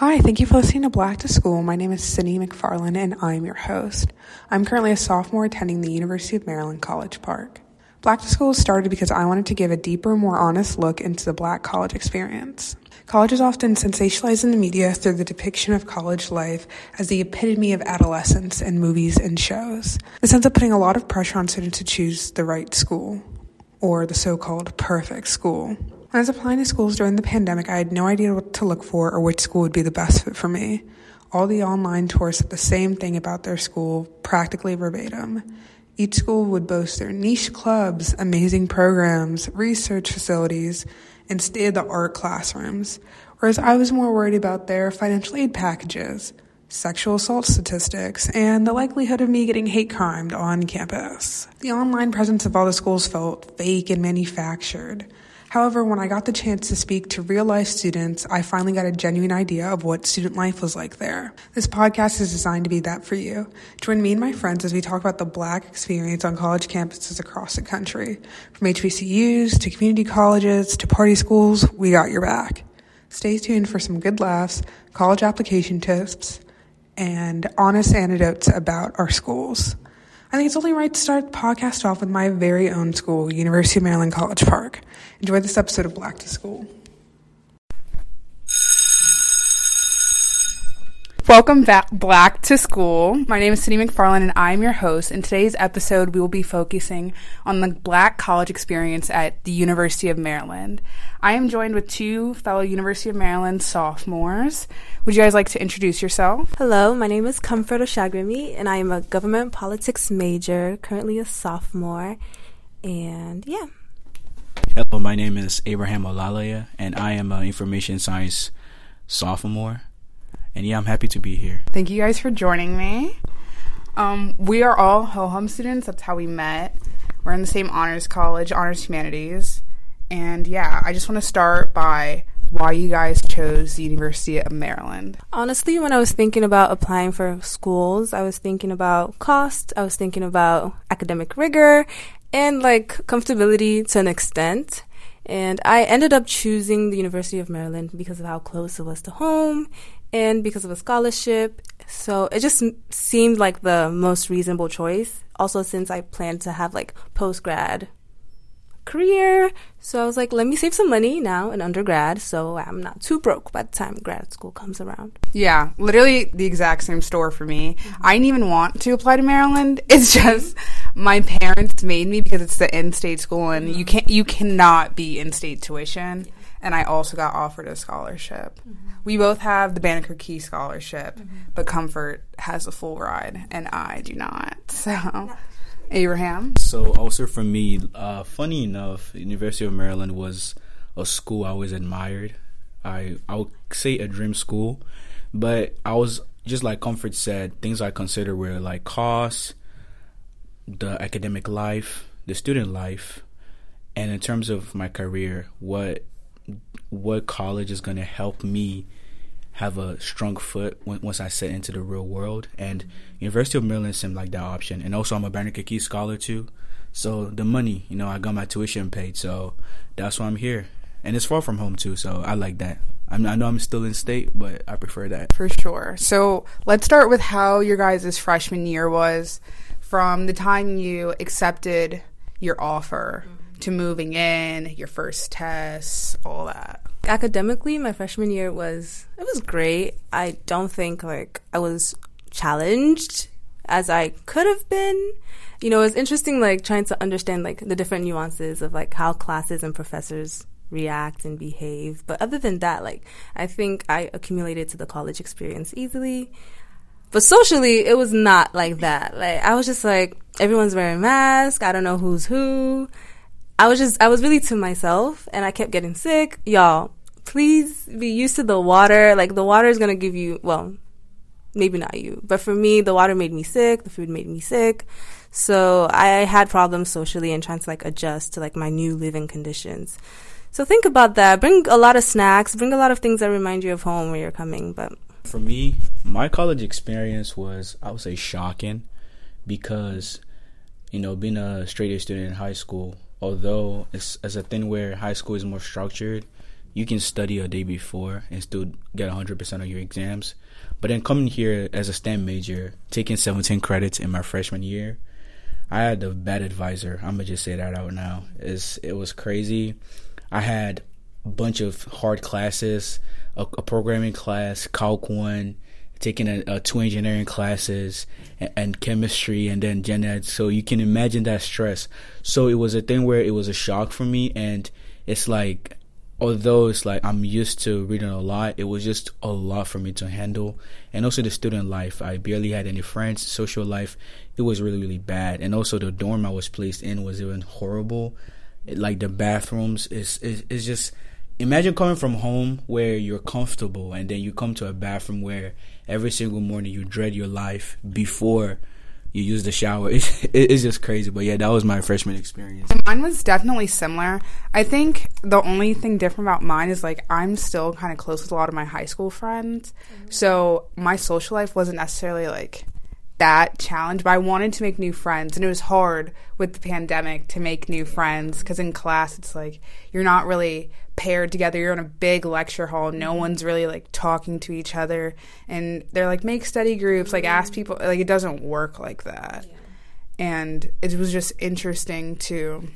Hi, thank you for listening to Black to School. My name is Sydney McFarland and I'm your host. I'm currently a sophomore attending the University of Maryland College Park. Black to School started because I wanted to give a deeper, more honest look into the black college experience. College is often sensationalized in the media through the depiction of college life as the epitome of adolescence in movies and shows. This ends up putting a lot of pressure on students to choose the right school, or the so called perfect school. When I was applying to schools during the pandemic, I had no idea what to look for or which school would be the best fit for me. All the online tours said the same thing about their school, practically verbatim. Each school would boast their niche clubs, amazing programs, research facilities, and state of the art classrooms, whereas I was more worried about their financial aid packages, sexual assault statistics, and the likelihood of me getting hate crimed on campus. The online presence of all the schools felt fake and manufactured. However, when I got the chance to speak to real life students, I finally got a genuine idea of what student life was like there. This podcast is designed to be that for you. Join me and my friends as we talk about the black experience on college campuses across the country. From HBCUs to community colleges to party schools, we got your back. Stay tuned for some good laughs, college application tips, and honest anecdotes about our schools. I think it's only right to start the podcast off with my very own school, University of Maryland College Park. Enjoy this episode of Black to School. Welcome back, Black to School. My name is Sydney McFarland and I'm your host. In today's episode, we will be focusing on the Black college experience at the University of Maryland. I am joined with two fellow University of Maryland sophomores. Would you guys like to introduce yourself? Hello, my name is Comfort Oshagbemi and I am a government politics major, currently a sophomore. And yeah. Hello, my name is Abraham Olayeye and I am an information science sophomore. And yeah, I'm happy to be here. Thank you guys for joining me. Um, we are all Ho Hum students. That's how we met. We're in the same honors college, honors humanities. And yeah, I just want to start by why you guys chose the University of Maryland. Honestly, when I was thinking about applying for schools, I was thinking about cost, I was thinking about academic rigor, and like comfortability to an extent. And I ended up choosing the University of Maryland because of how close it was to home and because of a scholarship. So it just seemed like the most reasonable choice. Also, since I planned to have like post grad career. So I was like, let me save some money now in undergrad so I'm not too broke by the time grad school comes around. Yeah, literally the exact same store for me. Mm-hmm. I didn't even want to apply to Maryland. It's just my parents made me because it's the in-state school and mm-hmm. you can't you cannot be in-state tuition. Yeah. And I also got offered a scholarship. Mm-hmm. We both have the Banneker Key scholarship, mm-hmm. but Comfort has a full ride and I do not. So Abraham. So also for me, uh, funny enough, University of Maryland was a school I always admired. I I would say a dream school, but I was just like Comfort said, things I consider were like costs, the academic life, the student life, and in terms of my career, what what college is going to help me have a strong foot once I set into the real world. And University of Maryland seemed like that option. And also, I'm a Banneker Key scholar too. So the money, you know, I got my tuition paid. So that's why I'm here. And it's far from home too. So I like that. I'm, i know I'm still in state, but I prefer that. For sure. So let's start with how your guys' freshman year was from the time you accepted your offer mm-hmm. To moving in, your first tests, all that. Academically my freshman year was it was great. I don't think like i was challenged as i could have been. You know it's interesting like trying to understand like the different nuances of like how classes and professors react and behave. But other than that like i think i accumulated to the college experience easily. But socially it was not like that. Like i was just like everyone's wearing masks. I don't know who's who I was just, I was really to myself and I kept getting sick. Y'all, please be used to the water. Like the water is to give you, well, maybe not you, but for me, the water made me sick. The food made me sick. So I had problems socially and trying to like adjust to like my new living conditions. So think about that. Bring a lot of snacks, bring a lot of things that remind you of home where you're coming. But for me, my college experience was, I would say, shocking because, you know, being a straight A student in high school, although it's as a thing where high school is more structured, you can study a day before and still get 100% of your exams. But then coming here as a STEM major, taking 17 credits in my freshman year, I had a bad advisor. I'm gonna just say that out now. It's, it was crazy. I had a bunch of hard classes, a, a programming class, Calc 1, taking a, a two engineering classes and, and, chemistry and then gen ed. So you can imagine that stress. So it was a thing where it was a shock for me. And it's like, although it's like I'm used to reading a lot, it was just a lot for me to handle. And also the student life. I barely had any friends, social life. It was really, really bad. And also the dorm I was placed in was even horrible. It, like the bathrooms is, is, is just, imagine coming from home where you're comfortable and then you come to a bathroom where every single morning you dread your life before you use the shower. It's, it's just crazy. But yeah, that was my freshman experience. Mine was definitely similar. I think the only thing different about mine is like I'm still kind of close with a lot of my high school friends. Mm-hmm. So my social life wasn't necessarily like that challenge, but I wanted to make new friends. And it was hard with the pandemic to make new friends because in class, it's like you're not really paired together. You're in a big lecture hall. No mm-hmm. one's really like talking to each other. And they're like, make study groups, like ask mm-hmm. people. Like it doesn't work like that. Yeah. And it was just interesting to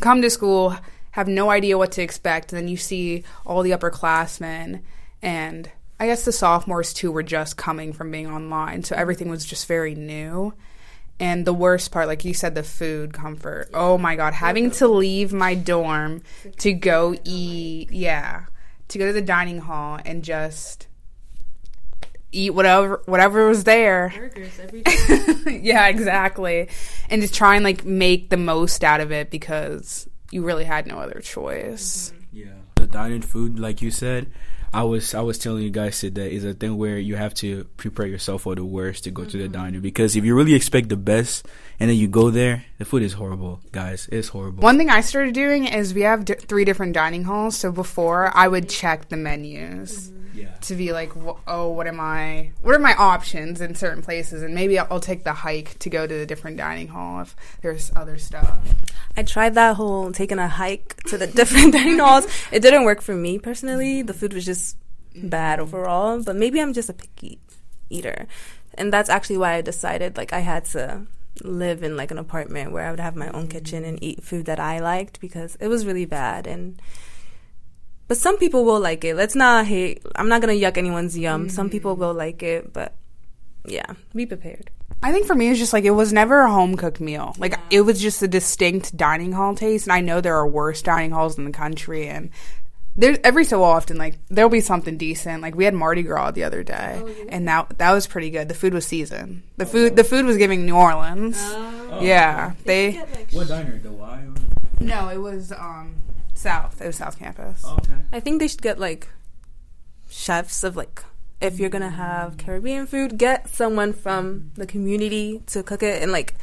come to school, have no idea what to expect. And then you see all the upperclassmen and I guess the sophomores too were just coming from being online, so everything was just very new. And the worst part, like you said, the food comfort. Oh my god, having to leave my dorm to go eat, yeah, to go to the dining hall and just eat whatever whatever was there. yeah, exactly. And just try and like make the most out of it because you really had no other choice. Mm-hmm. Yeah, the dining food, like you said, I was I was telling you guys today is a thing where you have to prepare yourself for the worst to go mm-hmm. to the mm-hmm. diner because if you really expect the best and then you go there, the food is horrible, guys. It's horrible. One thing I started doing is we have d- three different dining halls. So before I would check the menus. Mm-hmm. Yeah. To be like, oh, what am I? What are my options in certain places? And maybe I'll, I'll take the hike to go to the different dining hall if there's other stuff. I tried that whole taking a hike to the different dining halls. It didn't work for me personally. The food was just mm. bad overall, but maybe I'm just a picky eater. And that's actually why I decided like I had to live in like an apartment where I would have my own mm. kitchen and eat food that I liked because it was really bad and but some people will like it. Let's not hate. I'm not gonna yuck anyone's yum. Mm-hmm. Some people will like it, but yeah, be prepared. I think for me, it's just like it was never a home cooked meal. Like yeah. it was just a distinct dining hall taste. And I know there are worse dining halls in the country, and there's every so often like there'll be something decent. Like we had Mardi Gras the other day, oh, yeah. and that that was pretty good. The food was seasoned. The oh. food the food was giving New Orleans. Oh. Yeah, they. Like what diner? The Y? No, it was um South. It was South Campus. okay. I think they should get like chefs of like if you're gonna have Caribbean food, get someone from the community to cook it and like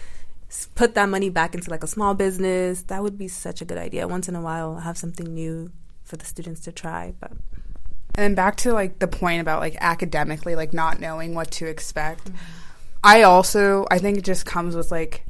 put that money back into like a small business. That would be such a good idea. Once in a while, have something new for the students to try. But and then back to like the point about like academically, like not knowing what to expect. Mm-hmm. I also I think it just comes with like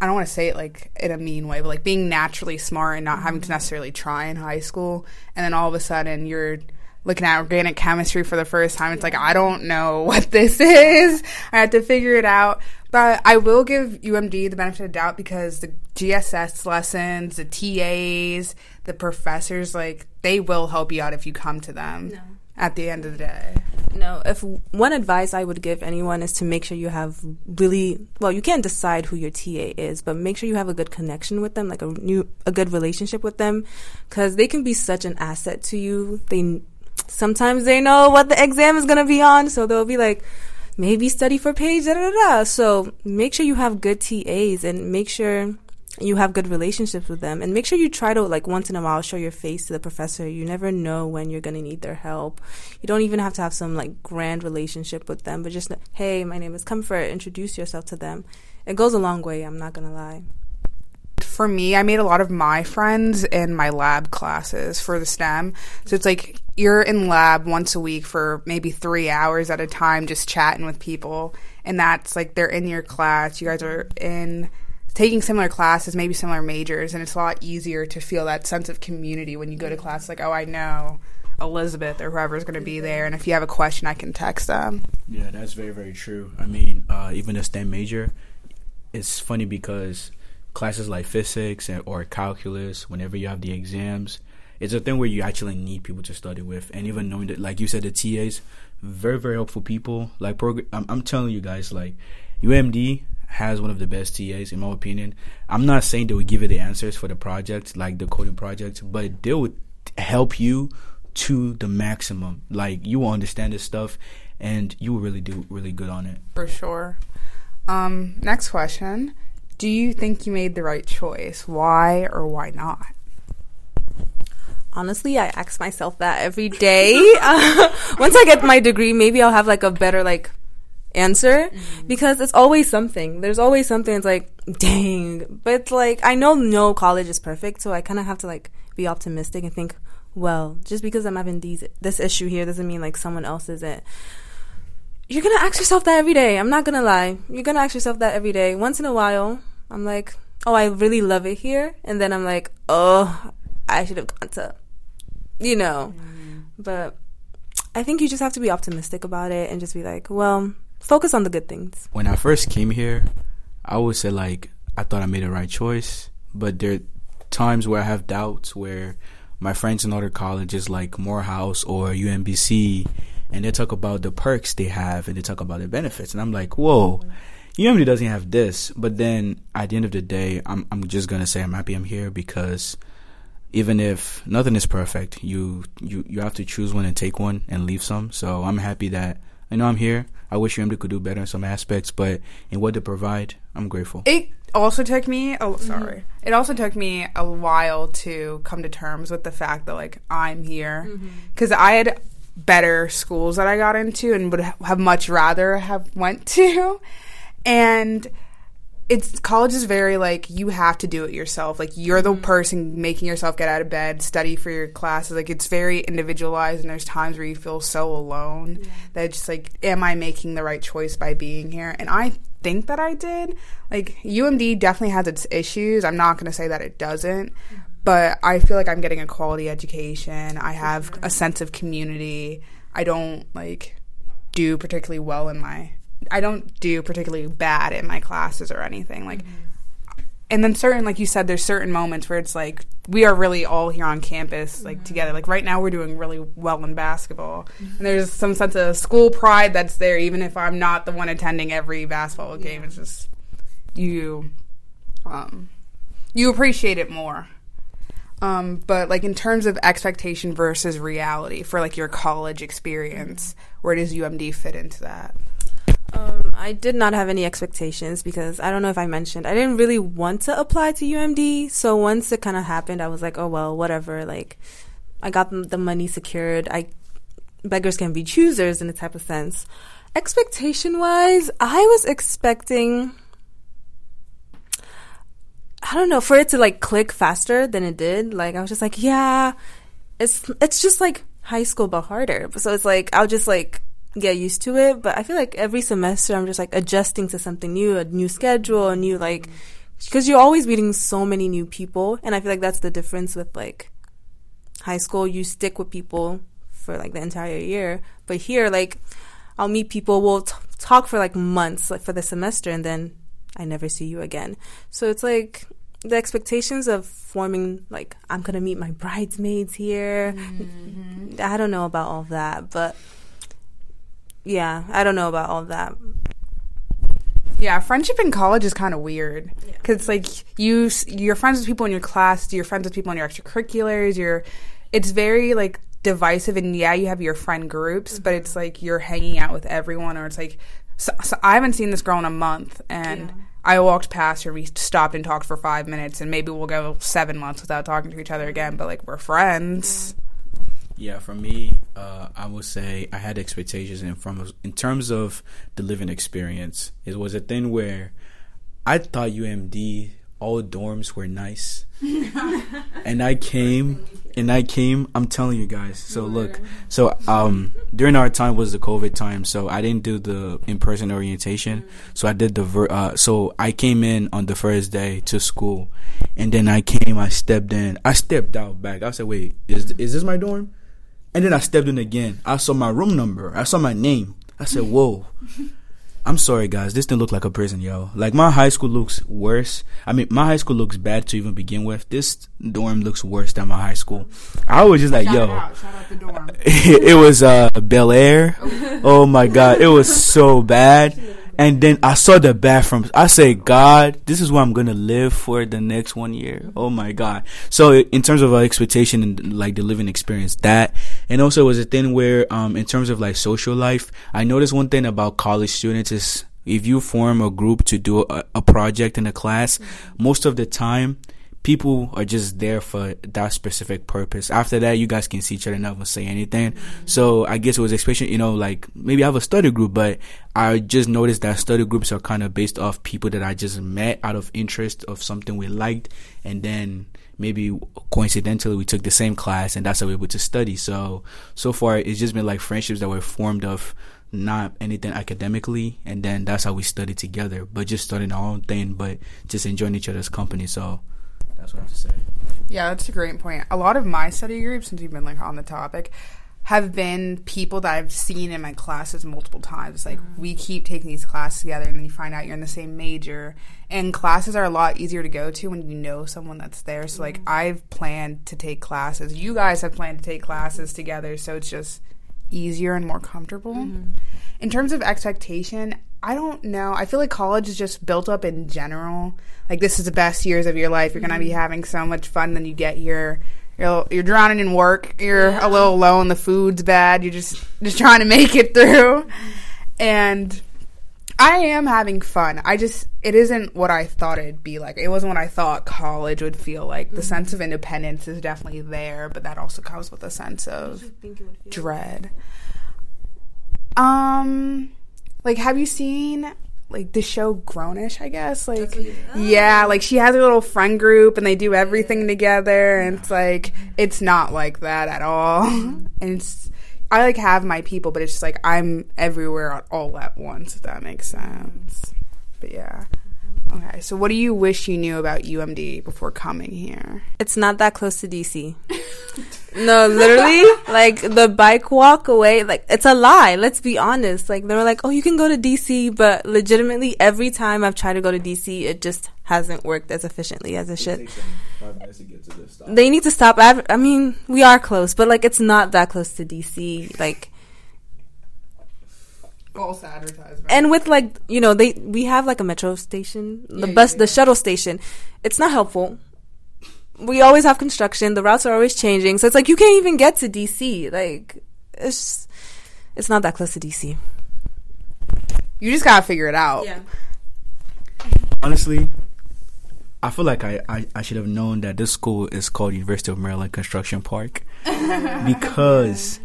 I don't want to say it like in a mean way, but like being naturally smart and not having to necessarily try in high school, and then all of a sudden you're looking at organic chemistry for the first time. It's like, I don't know what this is. I had to figure it out. But I will give UMD the benefit of doubt because the GSS lessons, the TAs, the professors, like, they will help you out if you come to them no. At the end of the day. No, if one advice I would give anyone is to make sure you have really well, you can't decide who your TA is, but make sure you have a good connection with them, like a new a good relationship with them cuz they can be such an asset to you. They sometimes they know what the exam is going to be on, so they'll be like, maybe study for page, da da da. So make sure you have good TAs and make sure you have good relationships with them and make sure you try to like once in a while show your face to the professor you never know when you're going to need their help you don't even have to have some like grand relationship with them but just hey my name is comfort introduce yourself to them it goes a long way i'm not going to lie for me, I made a lot of my friends in my lab classes for the STEM. So it's like you're in lab once a week for maybe three hours at a time, just chatting with people. And that's like they're in your class. You guys are in taking similar classes, maybe similar majors, and it's a lot easier to feel that sense of community when you go to class. Like, oh, I know Elizabeth or whoever's going to be there, and if you have a question, I can text them. Yeah, that's very very true. I mean, uh, even a STEM major, it's funny because classes like physics or calculus, whenever you have the exams, it's a thing where you actually need people to study with, and even knowing that, like you said, the TAs, very very helpful people. Like, prog- I'm, I'm telling you guys, like UMD has one of the best TAs in my opinion. I'm not saying they would give you the answers for the project, like the coding project, but they would help you to the maximum. Like you will understand this stuff, and you will really do really good on it. For sure. Um, next question: Do you think you made the right choice? Why or why not? Honestly, I ask myself that every day. uh, once I get my degree, maybe I'll have like a better like answer mm-hmm. because it's always something. There's always something. It's like, dang, but like I know no college is perfect, so I kind of have to like be optimistic and think, well, just because I'm having these this issue here doesn't mean like someone else isn't. You're gonna ask yourself that every day. I'm not gonna lie. You're gonna ask yourself that every day. Once in a while, I'm like, oh, I really love it here, and then I'm like, oh, I should have gone to, you know. Mm. But I think you just have to be optimistic about it and just be like, well, focus on the good things. When I first came here, I would say like I thought I made the right choice, but there are times where I have doubts where my friends in other colleges like Morehouse or UMBC, and they talk about the perks they have and they talk about the benefits, and I'm like, whoa. UMD doesn't have this, but then at the end of the day, I'm I'm just gonna say I'm happy I'm here because even if nothing is perfect, you you you have to choose one and take one and leave some. So I'm happy that I know I'm here. I wish UMD could do better in some aspects, but in what they provide, I'm grateful. It also took me. Oh, sorry. Mm-hmm. It also took me a while to come to terms with the fact that like I'm here because mm-hmm. I had better schools that I got into and would have much rather have went to, and it's college is very like you have to do it yourself. Like you're the mm-hmm. person making yourself get out of bed, study for your classes. Like it's very individualized, and there's times where you feel so alone yeah. that it's just like, am I making the right choice by being here? And I think that I did. Like UMD definitely has its issues. I'm not going to say that it doesn't, but I feel like I'm getting a quality education. I have a sense of community. I don't like do particularly well in my I don't do particularly bad in my classes or anything. Like, mm-hmm. and then certain, like you said, there's certain moments where it's like we are really all here on campus, like mm-hmm. together. Like right now, we're doing really well in basketball, mm-hmm. and there's some sense of school pride that's there, even if I'm not the one attending every basketball game. Yeah. It's just you, um, you appreciate it more. Um, but like in terms of expectation versus reality for like your college experience, mm-hmm. where does UMD fit into that? Um, I did not have any expectations because I don't know if I mentioned I didn't really want to apply to UMD. So once it kind of happened, I was like, oh well, whatever. Like, I got the money secured. I beggars can be choosers in a type of sense. Expectation wise, I was expecting. I don't know for it to like click faster than it did. Like I was just like, yeah, it's it's just like high school but harder. So it's like I'll just like get used to it. But I feel like every semester I'm just like adjusting to something new, a new schedule, a new like, because you're always meeting so many new people. And I feel like that's the difference with like high school. You stick with people for like the entire year. But here, like, I'll meet people, we'll t- talk for like months, like for the semester, and then I never see you again. So it's like, the expectations of forming like I'm gonna meet my bridesmaids here. Mm-hmm. I don't know about all that, but yeah, I don't know about all that. Yeah, friendship in college is kind of weird because yeah. like you you're friends with people in your class, you're friends with people in your extracurriculars. You're it's very like divisive, and yeah, you have your friend groups, mm-hmm. but it's like you're hanging out with everyone, or it's like so, so I haven't seen this girl in a month, and. Yeah. I walked past her. We stopped and talked for five minutes, and maybe we'll go seven months without talking to each other again. But like we're friends. Yeah. Yeah, for me, uh, I would say I had expectations in from in terms of the living experience. It was a thing where I thought UMD all dorms were nice, and I came and I came. I'm telling you guys. So look, so um during our time was the COVID time, so I didn't do the in person orientation. So I did the ver- uh so I came in on the first day to school, and then I came. I stepped in. I stepped out back. I said, wait, is is this my dorm? And then I stepped in again. I saw my room number. I saw my name. I said, whoa. I'm sorry, guys. This didn't look like a prison, yo. Like my high school looks worse. I mean, my high school looks bad to even begin with. This dorm looks worse than my high school. I was just like, Shout yo. it out. Shout out the dorm. it was uh Bel Air. Oh my god, it was so bad. And then I saw the bathrooms. I say, God, this is where I'm gonna live for the next one year. Oh my god. So in terms of uh, expectation and like the living experience, that and also it was a thing where um in terms of like social life, I noticed one thing about college students is if you form a group to do a, a project in a class, most of the time people are just there for that specific purpose. After that, you guys can see each other and never say anything. So I guess it was especially, you know, like maybe I have a study group, but I just noticed that study groups are kind of based off people that I just met out of interest of something we liked. And then maybe coincidentally we took the same class and that's how we were able to study. So, so far it's just been like friendships that were formed of not anything academically and then that's how we studied together, but just studying our own thing, but just enjoying each other's company. So that's what I have to say. Yeah, that's a great point. A lot of my study groups, since we've been like on the topic, have been people that I've seen in my classes multiple times. Like mm-hmm. we keep taking these classes together, and then you find out you're in the same major. And classes are a lot easier to go to when you know someone that's there. So like mm-hmm. I've planned to take classes. You guys have planned to take classes together, so it's just easier and more comfortable. Mm-hmm. In terms of expectation, I don't know. I feel like college is just built up in general. Like this is the best years of your life. You're gonna be mm-hmm. having so much fun. Then you get here, you're you're drowning in work. You're a little low, and the food's bad. You're just just trying to make it through. And I am having fun. I just it isn't what I thought it'd be like. It wasn't what I thought college would feel like. The sense of independence is definitely there, but that also comes with a sense of dread. Um, like, have you seen like the show Grownish? I guess like, yeah, like she has her little friend group and they do everything together, and it's like it's not like that at all. and it's I like have my people, but it's just like I'm everywhere all at once. If that makes sense. But yeah. Okay, so what do you wish you knew about UMD before coming here? It's not that close to DC. no, literally, like the bike walk away, like it's a lie. Let's be honest. Like they were like, "Oh, you can go to DC," but legitimately, every time I've tried to go to DC, it just hasn't worked as efficiently as it should. They need to stop. Adver- I mean, we are close, but like it's not that close to DC. Like False advertisement. and with like you know they we have like a metro station the Yeah, bus yeah, the shuttle station. It's not helpful. We always have construction. The routes are always changing. So it's like you can't even get to dc like it's it's not that close to dc You just gotta figure it out. Yeah. honestly, I feel like I, I, I should have known that this school is called University of Maryland Construction Park. Because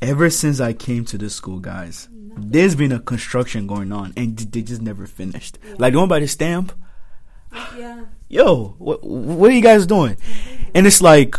ever since I came to this school, guys, there's been a construction going on and they just never finished. Like the one by the stamp, yeah yo, what what are you guys doing? And it's like,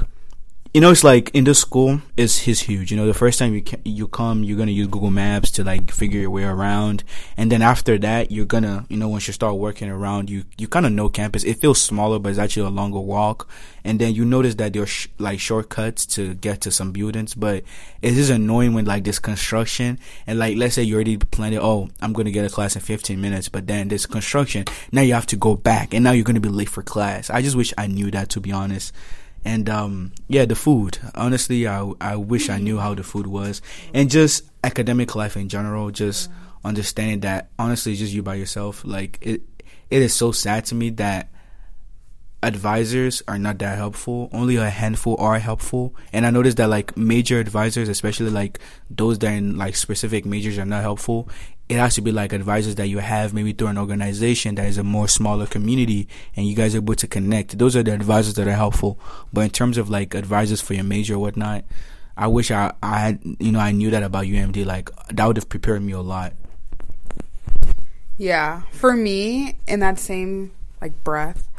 you know, it's like in this school, it's is huge. You know, the first time you ca- you come, you're gonna use Google Maps to like figure your way around, and then after that, you're gonna, you know, once you start working around, you you kind of know campus. It feels smaller, but it's actually a longer walk. And then you notice that there's sh- like shortcuts to get to some buildings, but it is annoying when like this construction and like let's say you already planned it. Oh, I'm gonna get a class in 15 minutes, but then this construction, now you have to go back, and now you're gonna be late for class. I just wish I knew that to be honest. And um, yeah, the food. Honestly, I I wish I knew how the food was, and just academic life in general. Just understanding that honestly, just you by yourself. Like it, it is so sad to me that advisors are not that helpful. Only a handful are helpful. And I noticed that like major advisors, especially like those that in like specific majors are not helpful. It has to be like advisors that you have maybe through an organization that is a more smaller community and you guys are able to connect. Those are the advisors that are helpful. But in terms of like advisors for your major or whatnot, I wish I, I had, you know, I knew that about UMD. Like that would have prepared me a lot. Yeah. For me, in that same like breath,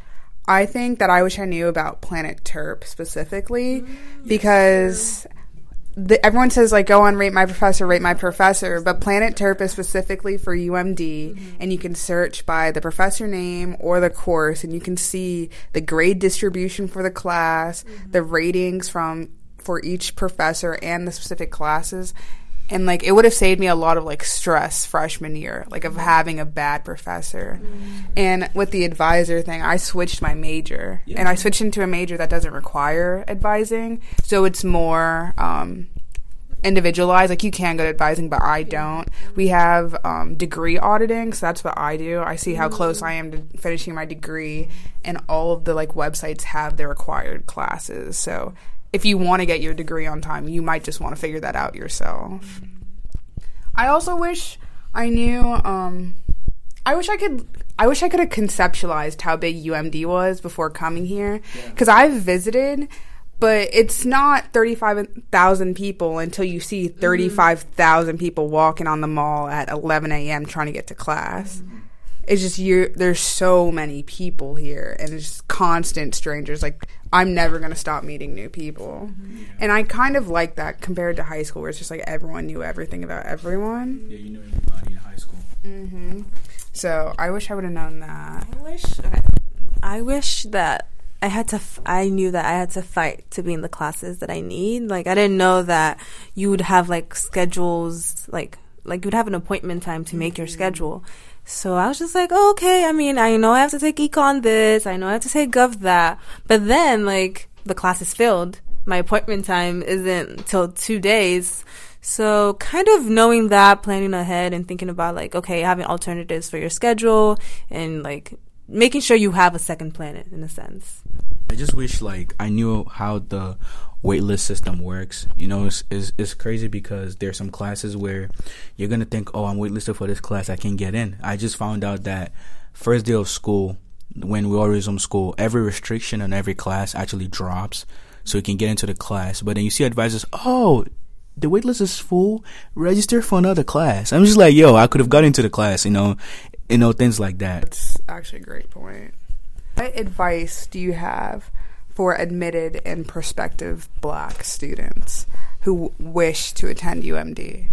I think that I wish I knew about Planet Terp specifically mm, because the, everyone says like go on rate my professor rate my professor but planet terp is specifically for umd mm-hmm. and you can search by the professor name or the course and you can see the grade distribution for the class mm-hmm. the ratings from for each professor and the specific classes and like it would have saved me a lot of like stress freshman year like of having a bad professor. Mm-hmm. and with the advisor thing i switched my major. Yeah. and i switched into a major that doesn't require advising. So it's more um, individualized. Like you can go to advising but i don't. We have um, degree auditing so that's what i do. I see how close i am to finishing my degree and all of the like websites have their required classes. So if you want to get your degree on time, you might just want to figure that out yourself. I also wish I knew. Um, I wish I could. I wish I could have conceptualized how big UMD was before coming here, because yeah. I've visited, but it's not thirty-five thousand people until you see mm-hmm. thirty-five thousand people walking on the mall at eleven a.m. trying to get to class. Mm-hmm it's just you there's so many people here and it's just constant strangers like i'm never going to stop meeting new people mm-hmm. and i kind of like that compared to high school where it's just like everyone knew everything about everyone yeah you knew everybody in high school mm-hmm. so i wish i would have known that i wish i wish that I had to. F- I knew that I had to fight to be in the classes that I need. Like I didn't know that you would have like schedules, like like you'd have an appointment time to make your mm-hmm. schedule. So I was just like, oh, okay. I mean, I know I have to take econ this. I know I have to take gov that. But then, like, the class is filled. My appointment time isn't till two days. So kind of knowing that, planning ahead and thinking about like, okay, having alternatives for your schedule and like making sure you have a second planet in a sense. I just wish like I knew how the waitlist system works. You know, it's, it's, it's crazy because there's some classes where you're gonna think, oh, I'm waitlisted for this class, I can't get in. I just found out that first day of school, when we all resume school, every restriction on every class actually drops, so you can get into the class. But then you see advisors, oh, the waitlist is full. Register for another class. I'm just like, yo, I could have got into the class. You know, you know things like that. That's actually a great point. What advice do you have for admitted and prospective black students who wish to attend UMD?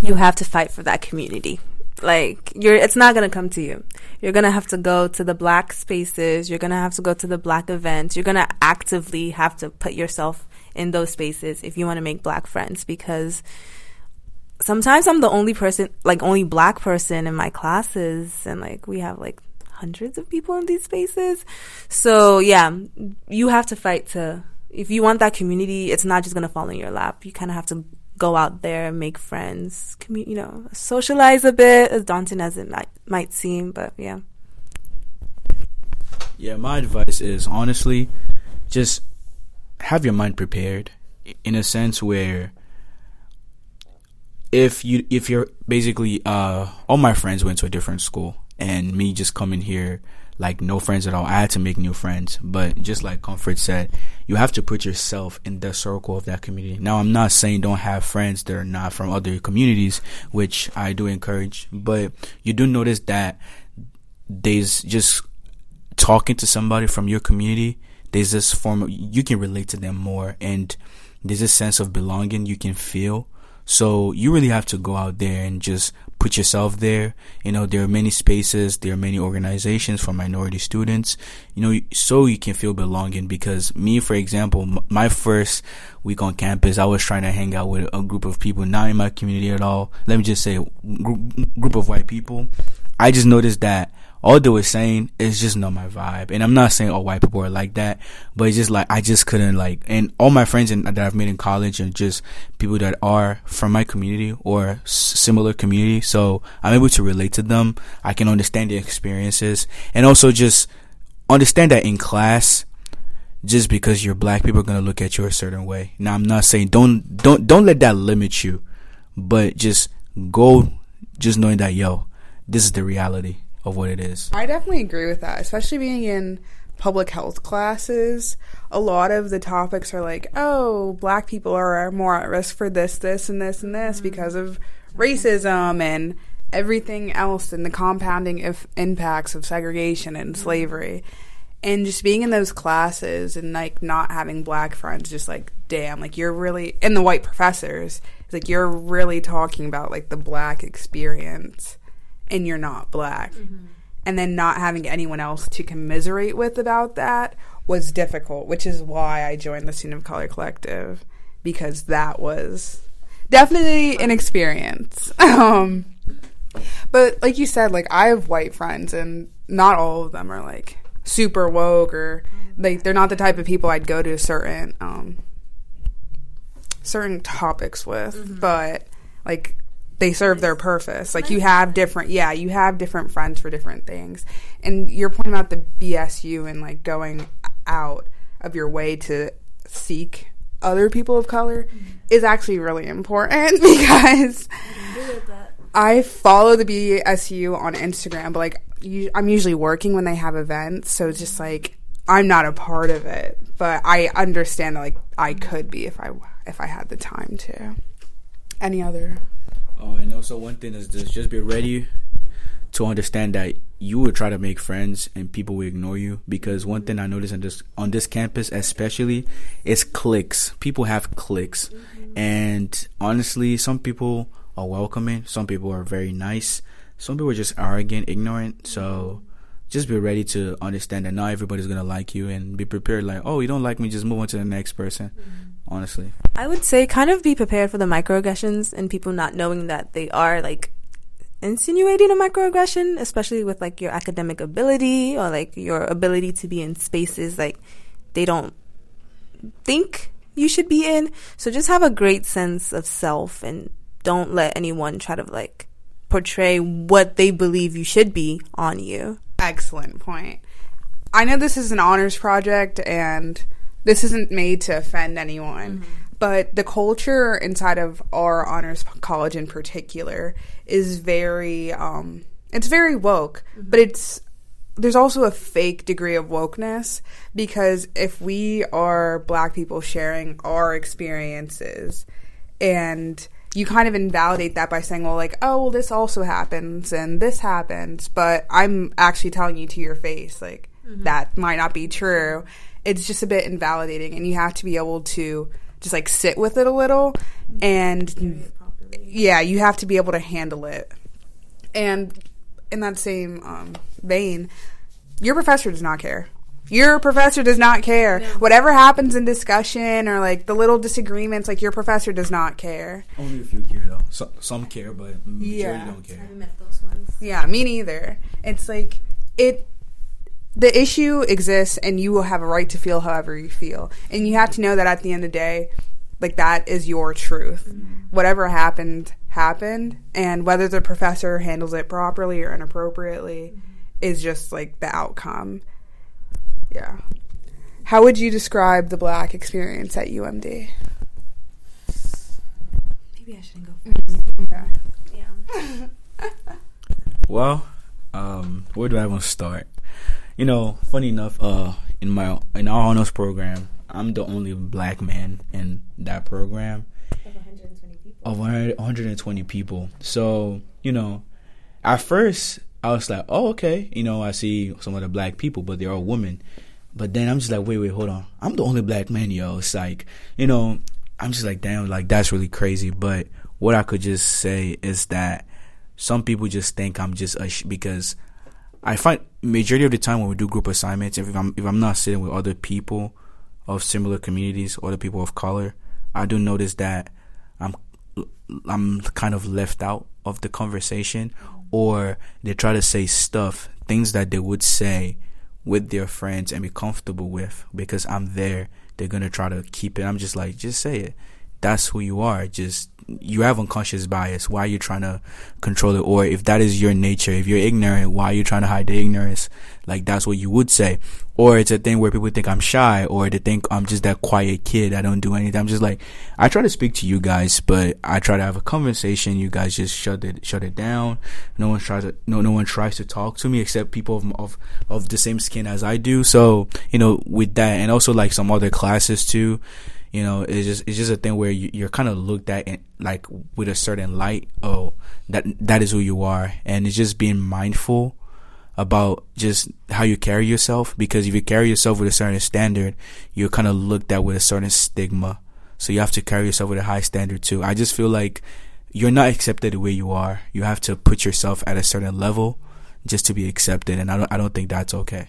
You have to fight for that community. Like you're it's not going to come to you. You're going to have to go to the black spaces, you're going to have to go to the black events. You're going to actively have to put yourself in those spaces if you want to make black friends because sometimes I'm the only person, like only black person in my classes, and like we have like hundreds of people in these spaces. So yeah, you have to fight to if you want that community. It's not just gonna fall in your lap. You kind of have to go out there, make friends, commu- you know, socialize a bit. As daunting as it might might seem, but yeah. Yeah, my advice is honestly, just have your mind prepared in a sense where if you if you're basically uh all my friends went to a different school and me just coming here like no friends at all. I had to make new friends, but just like Comfort said, you have to put yourself in the circle of that community. Now, I'm not saying don't have friends that are not from other communities, which I do encourage, but you do notice that there's just talking to somebody from your community. There's this form of, you can relate to them more and there's a sense of belonging you can feel. So you really have to go out there and just put yourself there. You know, there are many spaces, there are many organizations for minority students, you know, so you can feel belonging. Because me, for example, my first week on campus, I was trying to hang out with a group of people not in my community at all. Let me just say, group, group of white people. I just noticed that all they were saying is just not my vibe. And I'm not saying all white people are like that, but it's just like, I just couldn't like, and all my friends in, that I've made in college and just people that are from my community or similar community. So I'm able to relate to them. I can understand their experiences and also just understand that in class, just because you're black, people are to look at you a certain way. Now, I'm not saying don't, don't, don't let that limit you, but just go, just knowing that, yo, this is the reality of what it is. I definitely agree with that, especially being in public health classes. A lot of the topics are like, oh, black people are more at risk for this, this, and this, and this mm-hmm. because of racism and everything else and the compounding if impacts of segregation and mm-hmm. slavery. And just being in those classes and like not having black friends, just like, damn, like you're really, and the white professors, it's like you're really talking about like the black experience and you're not black. Mm-hmm. And then not having anyone else to commiserate with about that was difficult, which is why I joined the Student of Color Collective because that was definitely an experience. Um, but like you said, like I have white friends, and not all of them are like super woke or like they're not the type of people I'd go to certain um, certain topics with. Mm-hmm. But like they serve their purpose. Like you have different, yeah, you have different friends for different things. And you're pointing about the BSU and like going out of your way to seek other people of color mm-hmm. is actually really important because I follow the BSU on Instagram, but like I'm usually working when they have events, so it's just like I'm not a part of it. But I understand that like I could be if I if I had the time to. Any other? Oh, and also one thing is just just be ready to understand that you will try to make friends and people will ignore you because one thing I noticed on this on this campus especially is cliques. People have cliques. Mm-hmm. And honestly, some people are welcoming, some people are very nice, some people are just arrogant, ignorant. So just be ready to understand that not everybody's gonna like you and be prepared like, oh, you don't like me, just move on to the next person. Mm-hmm. Honestly. I would say kind of be prepared for the microaggressions and people not knowing that they are like insinuating a microaggression, especially with like your academic ability or like your ability to be in spaces like they don't think you should be in. So just have a great sense of self and don't let anyone try to like portray what they believe you should be on you. Excellent point. I know this is an honors project and this isn't made to offend anyone. Mm-hmm but the culture inside of our honors college in particular is very um, it's very woke mm-hmm. but it's there's also a fake degree of wokeness because if we are black people sharing our experiences and you kind of invalidate that by saying well like oh well this also happens and this happens but i'm actually telling you to your face like mm-hmm. that might not be true it's just a bit invalidating and you have to be able to just like sit with it a little and yeah, you have to be able to handle it. And in that same um, vein, your professor does not care. Your professor does not care. No. Whatever happens in discussion or like the little disagreements, like your professor does not care. Only a few care though. So, some care, but majority yeah. don't care. I met those ones. Yeah, me neither. It's like it the issue exists and you will have a right to feel however you feel. And you have to know that at the end of the day, like that is your truth. Mm-hmm. Whatever happened, happened. And whether the professor handles it properly or inappropriately mm-hmm. is just like the outcome. Yeah. How would you describe the black experience at UMD? Maybe I shouldn't go first. Okay. Yeah. well, um, where do I want to start? You know, funny enough, uh, in my in our honors program, I'm the only black man in that program. Of 120 people. Of 120 people. So you know, at first I was like, oh okay, you know, I see some other black people, but they're all women. But then I'm just like, wait, wait, hold on. I'm the only black man, yo. It's like, you know, I'm just like, damn, like that's really crazy. But what I could just say is that some people just think I'm just a sh- because I find majority of the time when we do group assignments, if I'm if I'm not sitting with other people of similar communities, other people of color, I do notice that I'm I'm kind of left out of the conversation, or they try to say stuff, things that they would say with their friends and be comfortable with because I'm there. They're gonna try to keep it. I'm just like, just say it. That's who you are. Just you have unconscious bias. Why are you trying to control it? Or if that is your nature, if you're ignorant, why are you trying to hide the ignorance? Like that's what you would say. Or it's a thing where people think I'm shy or they think I'm just that quiet kid. I don't do anything. I'm just like, I try to speak to you guys, but I try to have a conversation. You guys just shut it, shut it down. No one tries to, no, no one tries to talk to me except people of, of, of the same skin as I do. So, you know, with that and also like some other classes too you know it's just it's just a thing where you, are kind of looked at in, like with a certain light oh that that is who you are and it's just being mindful about just how you carry yourself because if you carry yourself with a certain standard, you're kind of looked at with a certain stigma. So you have to carry yourself with a high standard too. I just feel like you're not accepted the way you are. You have to put yourself at a certain level just to be accepted, and I don't I don't think that's okay.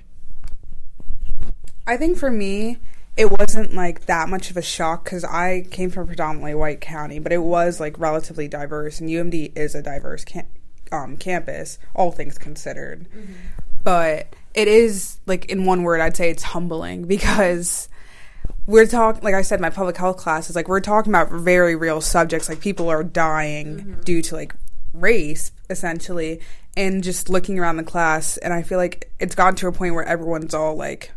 I think for me, it wasn't like that much of a shock because I came from predominantly white county, but it was like relatively diverse, and UMD is a diverse cam- um, campus, all things considered. Mm-hmm. But it is like in one word, I'd say it's humbling because we're talking like i said my public health class is like we're talking about very real subjects like people are dying mm-hmm. due to like race essentially and just looking around the class and i feel like it's gotten to a point where everyone's all like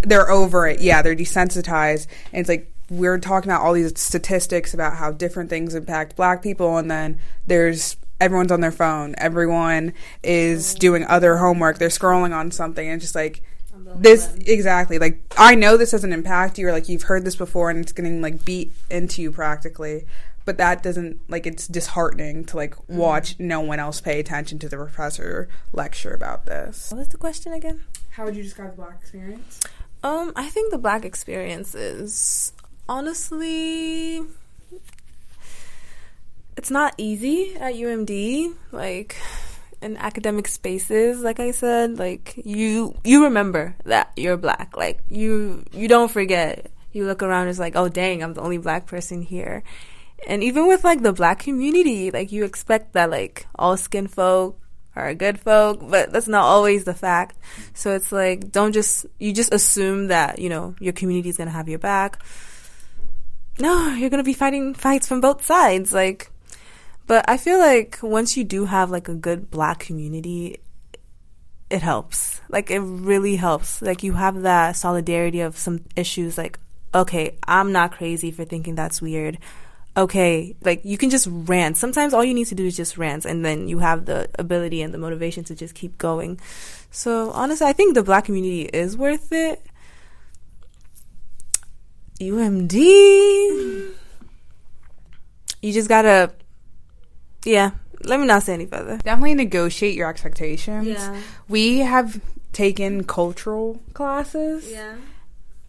they're over it yeah they're desensitized and it's like we're talking about all these statistics about how different things impact black people and then there's everyone's on their phone everyone is doing other homework they're scrolling on something and just like this exactly like I know this doesn't impact you or like you've heard this before and it's getting like beat into you practically but that doesn't like it's disheartening to like mm-hmm. watch mm-hmm. no one else pay attention to the professor lecture about this. What was the question again? How would you describe the black experience? Um, I think the black experience is honestly it's not easy at UMD. Like in academic spaces like i said like you you remember that you're black like you you don't forget you look around it's like oh dang i'm the only black person here and even with like the black community like you expect that like all skin folk are good folk but that's not always the fact so it's like don't just you just assume that you know your community is going to have your back no you're going to be fighting fights from both sides like but I feel like once you do have like a good black community, it helps. Like it really helps. Like you have that solidarity of some issues like, okay, I'm not crazy for thinking that's weird. Okay, like you can just rant. Sometimes all you need to do is just rant and then you have the ability and the motivation to just keep going. So honestly, I think the black community is worth it. UMD. You just gotta yeah. Let me not say any further. Definitely negotiate your expectations. Yeah. We have taken cultural classes. Yeah.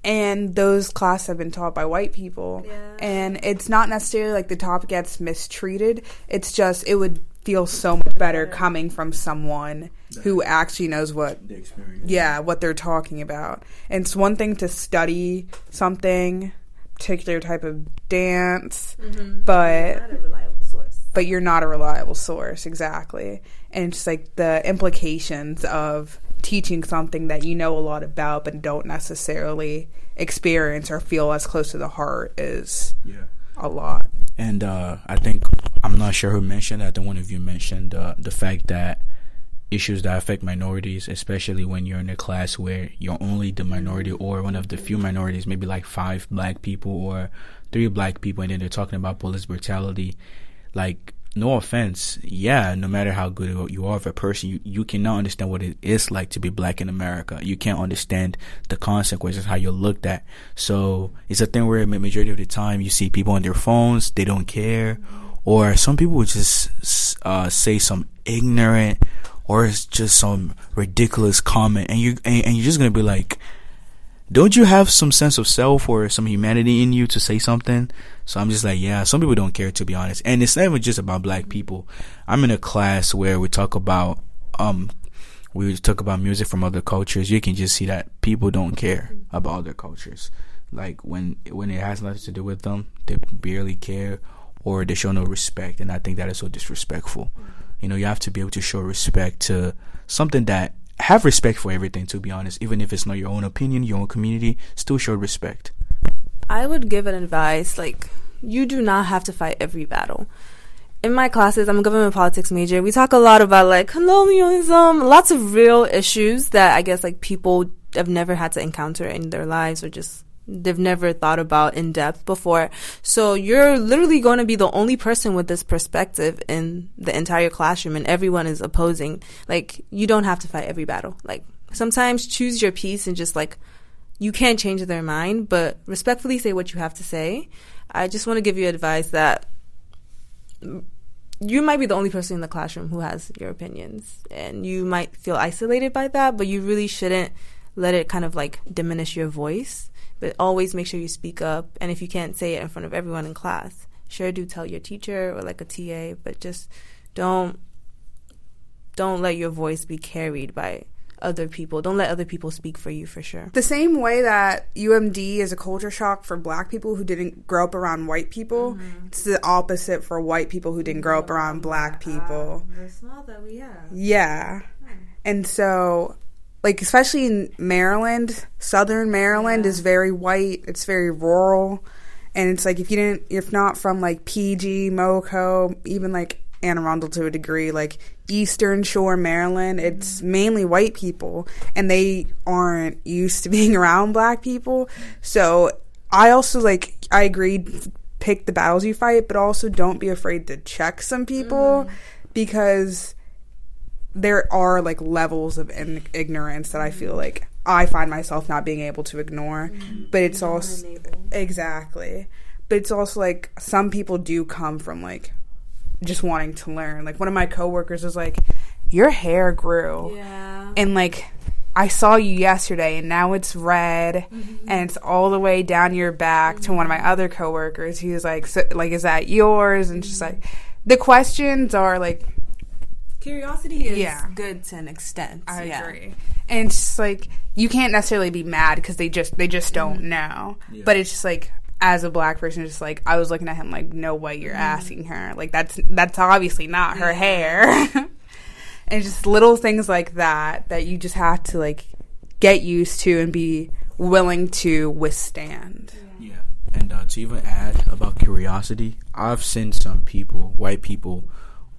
And those classes have been taught by white people. Yeah. And it's not necessarily like the topic gets mistreated. It's just it would feel so much better coming from someone who actually knows what yeah what they're talking about and it's one thing to study something particular type of dance mm-hmm. but but you're not a reliable source exactly and just like the implications of teaching something that you know a lot about but don't necessarily experience or feel as close to the heart is yeah. a lot and uh, i think i'm not sure who mentioned that the one of you mentioned uh, the fact that issues that affect minorities, especially when you're in a class where you're only the minority or one of the few minorities, maybe like five black people or three black people, and then they're talking about police brutality like no offense, yeah, no matter how good you are of a person, you, you cannot understand what it is like to be black in America. You can't understand the consequences, how you're looked at. So it's a thing where majority of the time you see people on their phones, they don't care. Or some people would just uh, say some ignorant or it's just some ridiculous comment and you and, and you're just gonna be like, don't you have some sense of self or some humanity in you to say something? So I'm just like, yeah, some people don't care to be honest. And it's not even just about black people. I'm in a class where we talk about, um, we talk about music from other cultures. You can just see that people don't care about other cultures. Like when, when it has nothing to do with them, they barely care or they show no respect. And I think that is so disrespectful. You know, you have to be able to show respect to something that have respect for everything to be honest. Even if it's not your own opinion your own community still show respect. I would give an advice like you do not have to fight every battle. In my classes i'm a government politics major we talk a lot about like colonialism lots of real issues that i guess like people have never had to encounter in their lives or just they've never thought about in depth before. So you're literally going to be the only person with this perspective in the entire classroom and everyone is opposing. Like you don't have to fight every battle. Like sometimes choose your piece and just like you can't change their mind, but respectfully say what you have to say. I just want to give you advice that you might be the only person in the classroom who has your opinions and you might feel isolated by that but you really shouldn't let it kind of like diminish your voice but always make sure you speak up and if you can't say it in front of everyone in class sure do tell your teacher or like a TA but just don't don't let your voice be carried by other people. Don't let other people speak for you for sure. The same way that UMD is a culture shock for black people who didn't grow up around white people, mm-hmm. it's the opposite for white people who didn't grow up around black people. That's not that we have. Yeah. And so like especially in Maryland, southern Maryland yeah. is very white, it's very rural. And it's like if you didn't if not from like PG, MoCo, even like Anne Arundel to a degree, like Eastern Shore, Maryland, it's mainly white people and they aren't used to being around black people. So I also like, I agreed, pick the battles you fight, but also don't be afraid to check some people mm. because there are like levels of in- ignorance that I feel like I find myself not being able to ignore. Mm. But it's also, exactly. But it's also like some people do come from like just wanting to learn. Like one of my coworkers was like, "Your hair grew." Yeah. And like I saw you yesterday and now it's red mm-hmm. and it's all the way down your back mm-hmm. to one of my other coworkers. He was like, so, like is that yours? And mm-hmm. just like the questions are like curiosity is yeah. good to an extent. I yeah. agree. And it's just like you can't necessarily be mad because they just they just don't mm-hmm. know. Yeah. But it's just like as a black person, just like I was looking at him like, no way you're mm. asking her. Like that's that's obviously not her hair. and just little things like that that you just have to like get used to and be willing to withstand. Yeah, and uh, to even add about curiosity, I've seen some people, white people,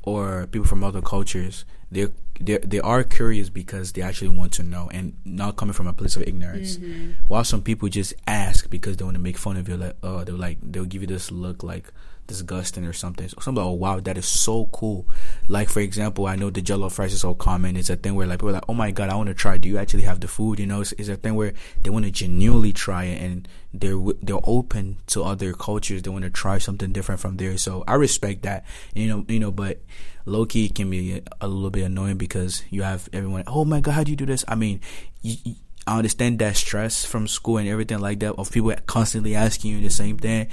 or people from other cultures, they're they they are curious because they actually want to know and not coming from a place of ignorance. Mm-hmm. While some people just ask because they want to make fun of you, like oh, they're like they'll give you this look like disgusting or something. So something like, oh wow, that is so cool. Like for example, I know the jollof rice is so common. It's a thing where like people are like, oh my god, I want to try. Do you actually have the food? You know, it's, it's a thing where they want to genuinely try it and they're they're open to other cultures. They want to try something different from there. So I respect that. You know, you know, but low key can be a little bit annoying because you have everyone. Oh my god, how do you do this? I mean, you, you, I understand that stress from school and everything like that of people constantly asking you the same thing.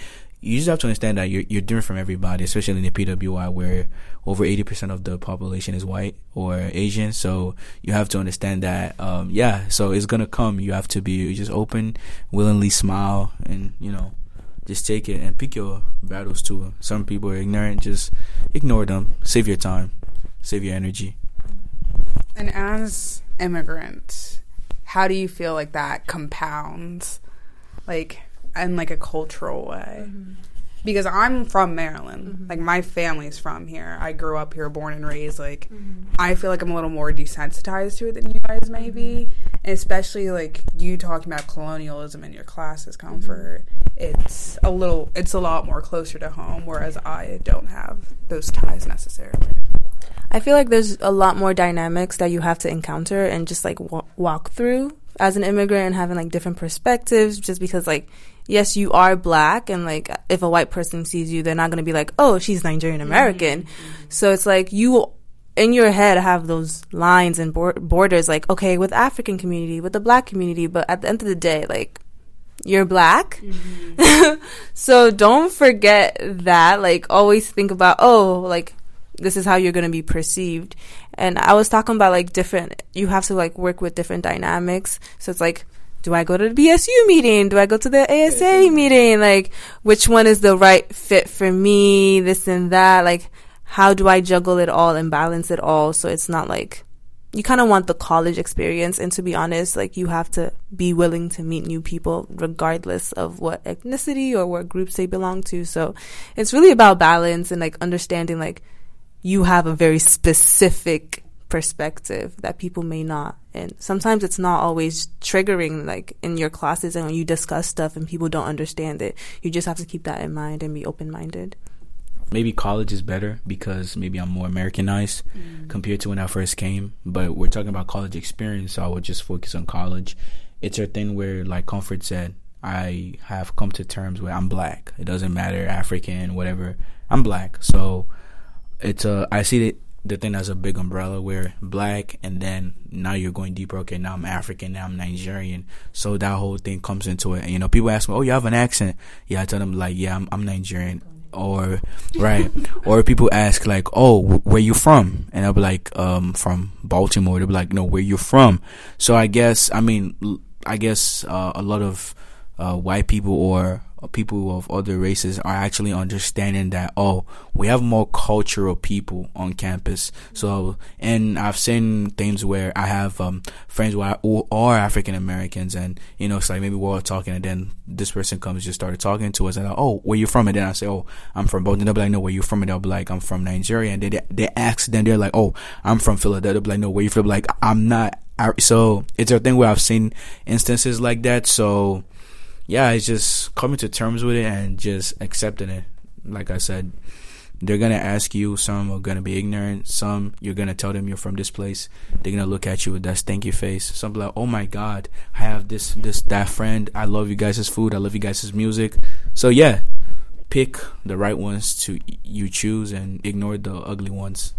You just have to understand that you're you're different from everybody, especially in the PWI where over eighty percent of the population is white or Asian. So you have to understand that. Um, yeah, so it's gonna come. You have to be just open, willingly smile, and you know just take it and pick your battles too. Some people are ignorant, just ignore them. Save your time, save your energy. And as immigrants, how do you feel like that compounds, like in like a cultural way? Mm-hmm because I'm from Maryland. Mm-hmm. Like my family's from here. I grew up here, born and raised. Like mm-hmm. I feel like I'm a little more desensitized to it than you guys may be, and especially like you talking about colonialism in your classes, comfort. Mm-hmm. It's a little. It's a lot more closer to home, whereas I don't have those ties necessarily. I feel like there's a lot more dynamics that you have to encounter and just like w- walk through as an immigrant and having like different perspectives just because like yes, you are black, and like if a white person sees you, they're not gonna be like, oh, she's Nigerian American. Mm-hmm. So it's like you in your head have those lines and borders, like okay, with African community, with the black community, but at the end of the day, like you're black. Mm-hmm. so don't forget that. Like always think about, oh, like this is how you're going to be perceived. And I was talking about like different, you have to like work with different dynamics. So it's like, do I go to the BSU meeting? Do I go to the ASA meeting? Like, which one is the right fit for me? This and that. Like, how do I juggle it all and balance it all so it's not like you kind of want the college experience. And to be honest, like, you have to be willing to meet new people regardless of what ethnicity or what groups they belong to. So it's really about balance and like understanding like you have a very specific perspective that people may not. And sometimes it's not always triggering, like in your classes and when you discuss stuff and people don't understand it. You just have to keep that in mind and be open minded. Maybe college is better because maybe I'm more Americanized mm. compared to when I first came. But we're talking about college experience, so I would just focus on college. It's a thing where, like Comfort said, I have come to terms where I'm black. It doesn't matter African, whatever. I'm black, so it's a I see it the thing as a big umbrella where black and then now you're going deeper. Okay now i'm african now i'm nigerian. So that whole thing comes into it. And, you know people ask me oh you have an accent. Yeah i tell them like yeah i'm, I'm nigerian. Or right. Or people ask like oh where you from? And i'll be like um from baltimore. They'll be like no where you from? So i guess i mean i guess uh, a lot of uh, white people or people of other races are actually understanding that oh we have more cultural people on campus. So and i've seen things where i have um, friends who are, are african americans and you know it's like maybe we're all talking and then this person comes just started talking to us and like, oh where you from? And then i say oh i'm from both and they'll be like no where you from? And they'll be like i'm from nigeria. And they they ask then they're like oh i'm from philadelphia. They'll be like no where you from? Like i'm not so it's a thing where i've seen instances like that. So yeah, it's just coming to terms with it and just accepting it. Like I said, they're gonna ask you. Some are gonna be ignorant. Some you're gonna tell them you're from this place. They're gonna look at you with that stinky face. Some like, oh my god, I have this this that friend. I love you guys' food. I love you guys' music. So yeah, pick the right ones to you choose and ignore the ugly ones.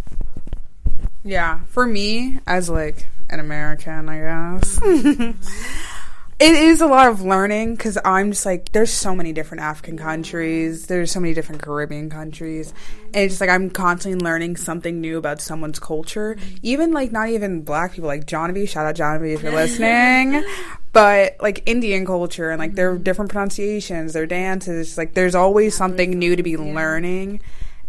Yeah, for me as like an American, I guess. It is a lot of learning because I'm just like, there's so many different African countries, there's so many different Caribbean countries, and it's just like I'm constantly learning something new about someone's culture. Even like not even black people, like Johnny, shout out Johnny if you're listening, but like Indian culture and like their different pronunciations, their dances, like there's always something new to be learning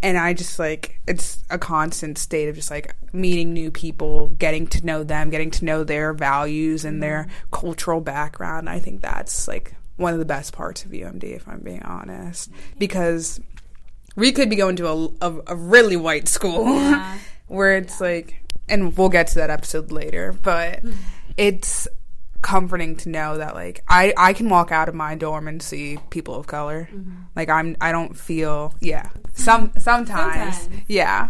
and I just like it's a constant state of just like meeting new people, getting to know them, getting to know their values and their mm-hmm. cultural background. I think that's like one of the best parts of UMD, if I'm being honest, because we could be going to a, a, a really white school yeah. where it's yeah. like, and we'll get to that episode later, but mm-hmm. it's comforting to know that like I I can walk out of my dorm and see people of color. Mm-hmm. Like I'm I don't feel yeah. Some sometimes, sometimes. yeah.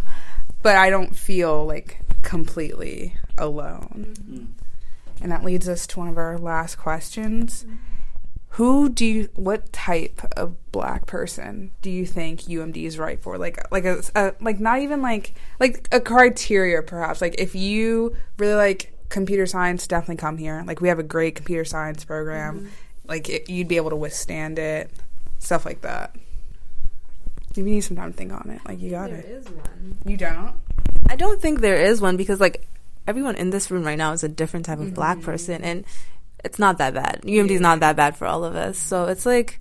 But I don't feel like completely alone. Mm-hmm. And that leads us to one of our last questions. Mm-hmm. Who do you what type of black person do you think UMD is right for? Like like a, a like not even like like a criteria perhaps. Like if you really like computer science, definitely come here. Like we have a great computer science program. Mm-hmm. Like it, you'd be able to withstand it, stuff like that. If you need some time to think on it, like you got there it. There is one. You don't? I don't think there is one because like everyone in this room right now is a different type of mm-hmm. black person, and it's not that bad. UMD is not that bad for all of us. So it's like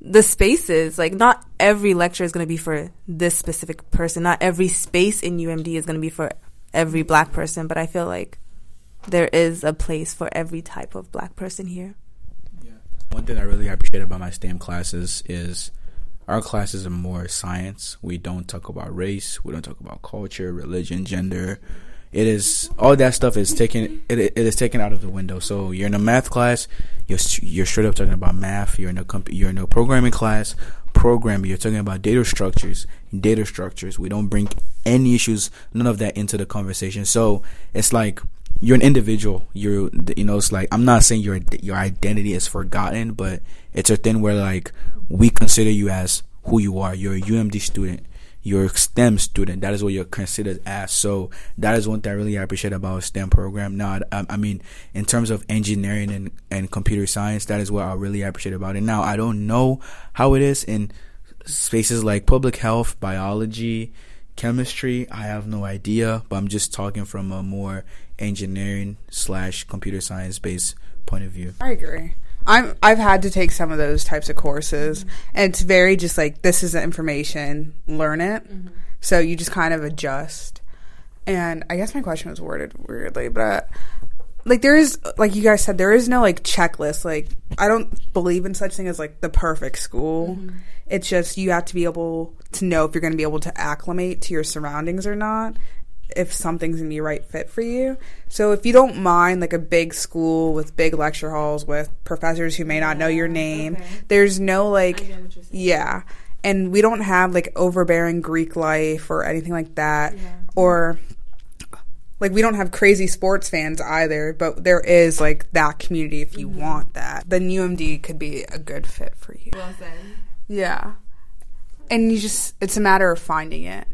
the spaces like not every lecture is going to be for this specific person not every space in umd is going to be for every black person but i feel like there is a place for every type of black person here. Yeah. One thing I really appreciate about my STEM classes is our classes are more science. We don't talk about race. We don't talk about culture, religion, gender. It is all that stuff is taken. It, it is taken out of the window. So you're in a math class. You're you're straight up talking about math. You're in a comp- you're in a programming class. Programming. You're talking about data structures. Data structures. We don't bring any issues, none of that into the conversation. So it's like you're an individual. You're you know it's like I'm not saying your your identity is forgotten, but it's a thing where like we consider you as who you are. You're a UMD student. You're a STEM student. That is what you're considered as. So that is one thing I really appreciate about a STEM program. Now, I, I mean, in terms of engineering and, and computer science, that is what I really appreciate about it. Now, I don't know how it is in spaces like public health, biology, chemistry. I have no idea, but I'm just talking from a more engineering slash computer science based point of view. I agree. I'm I've had to take some of those types of courses mm-hmm. and it's very just like this is the information, learn it. Mm-hmm. So you just kind of adjust. And I guess my question was worded weirdly, but like there is like you guys said there is no like checklist like I don't believe in such thing as like the perfect school. Mm-hmm. It's just you have to be able to know if you're going to be able to acclimate to your surroundings or not if something's gonna be right fit for you. So if you don't mind like a big school with big lecture halls with professors who may not know your name, okay. there's no like yeah. And we don't have like overbearing Greek life or anything like that. Yeah. Or like we don't have crazy sports fans either, but there is like that community if you mm-hmm. want that. Then UMD could be a good fit for you. Well said. Yeah. and you just it's a matter of finding it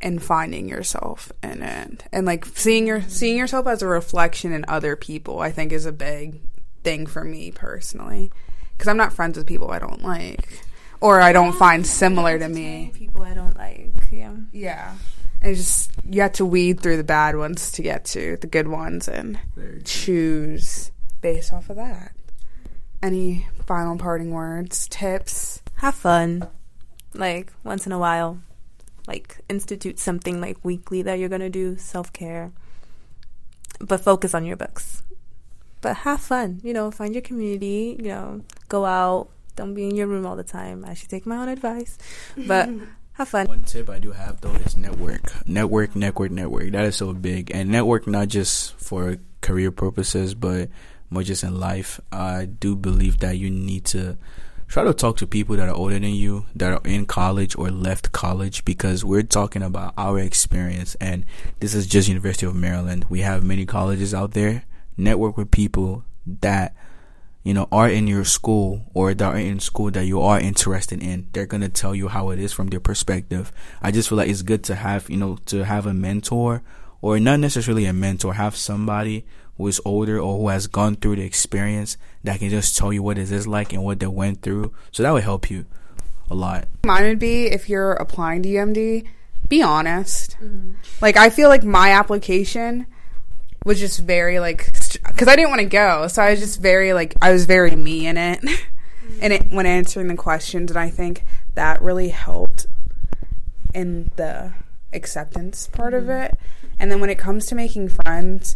and finding yourself in it and like seeing your seeing yourself as a reflection in other people i think is a big thing for me personally because i'm not friends with people i don't like or i don't find similar to me People I don't like. Yeah. yeah and just you have to weed through the bad ones to get to the good ones and choose based off of that any final parting words tips Have fun. Like once in a while. Like institute something like weekly that you're gonna do, self care. But focus on your books. But have fun. You know, find your community, you know, go out. Don't be in your room all the time. I should take my own advice. But have fun. One tip I do have though is network. Network, network, network. That is so big. And network not just for career purposes, but more just in life. I do believe that you need to try to talk to people that are older than you, that are in college or left college, because we're talking about our experience. And this is just University of Maryland. We have many colleges out there. Network with people that you know, are in your school or that are in school that you are interested in. They're going to tell you how it is from their perspective. I just feel like it's good to have, you know, to have a mentor or not necessarily a mentor, have somebody who is older or who has gone through the experience that can just tell you what it is like and what they went through. So that would help you a lot. Mine would be if you're applying to UMD, be honest. Mm-hmm. Like I feel like my application was just very like because I didn't want to go, so I was just very like I was very me in it, mm-hmm. and it when answering the questions, and I think that really helped in the acceptance part of mm-hmm. it. And then when it comes to making friends,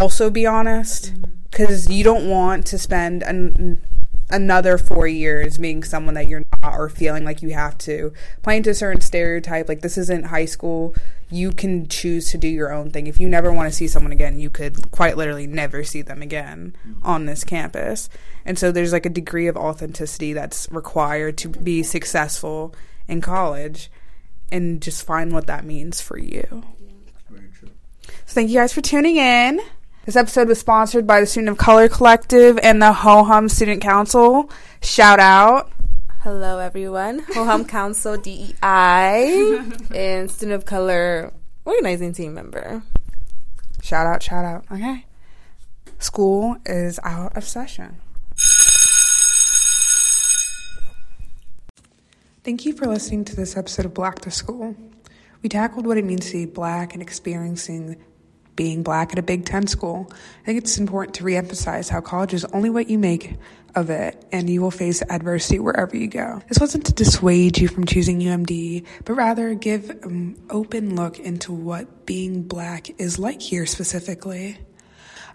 also be honest because you don't want to spend an, another four years being someone that you're not or feeling like you have to. Play into a certain stereotype like this isn't high school. You can choose to do your own thing. If you never want to see someone again you could quite literally never see them again on this campus. And so there's like a degree of authenticity that's required to be successful in college and just find what that means for you. So thank you guys for tuning in. This episode was sponsored by the Student of Color Collective and the Ho Hum Student Council. Shout out. Hello, everyone. Hoham Council DEI and Student of Color organizing team member. Shout out, shout out. Okay. School is out of session. Thank you for listening to this episode of Black to School. We tackled what it means to be black and experiencing being black at a Big Ten school. I think it's important to reemphasize how college is only what you make of it, and you will face adversity wherever you go. This wasn't to dissuade you from choosing UMD, but rather give an open look into what being black is like here specifically.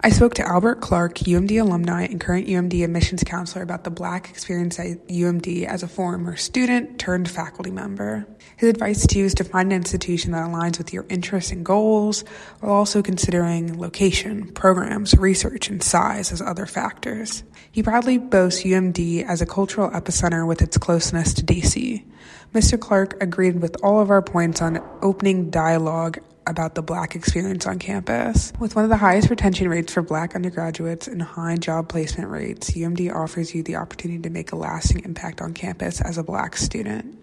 I spoke to Albert Clark, UMD alumni and current UMD admissions counselor, about the black experience at UMD as a former student turned faculty member. His advice to you is to find an institution that aligns with your interests and goals, while also considering location, programs, research, and size as other factors. He proudly boasts UMD as a cultural epicenter with its closeness to DC. Mr. Clark agreed with all of our points on opening dialogue about the black experience on campus. With one of the highest retention rates for black undergraduates and high job placement rates, UMD offers you the opportunity to make a lasting impact on campus as a black student.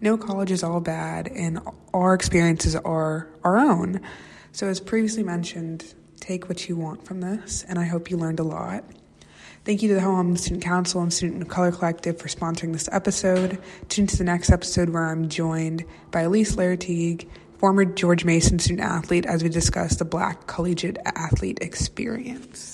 No college is all bad, and our experiences are our own. So, as previously mentioned, take what you want from this, and I hope you learned a lot. Thank you to the Home Student Council and Student of Color Collective for sponsoring this episode. Tune to the next episode where I'm joined by Elise Lartigue, former George Mason student athlete, as we discuss the Black collegiate athlete experience.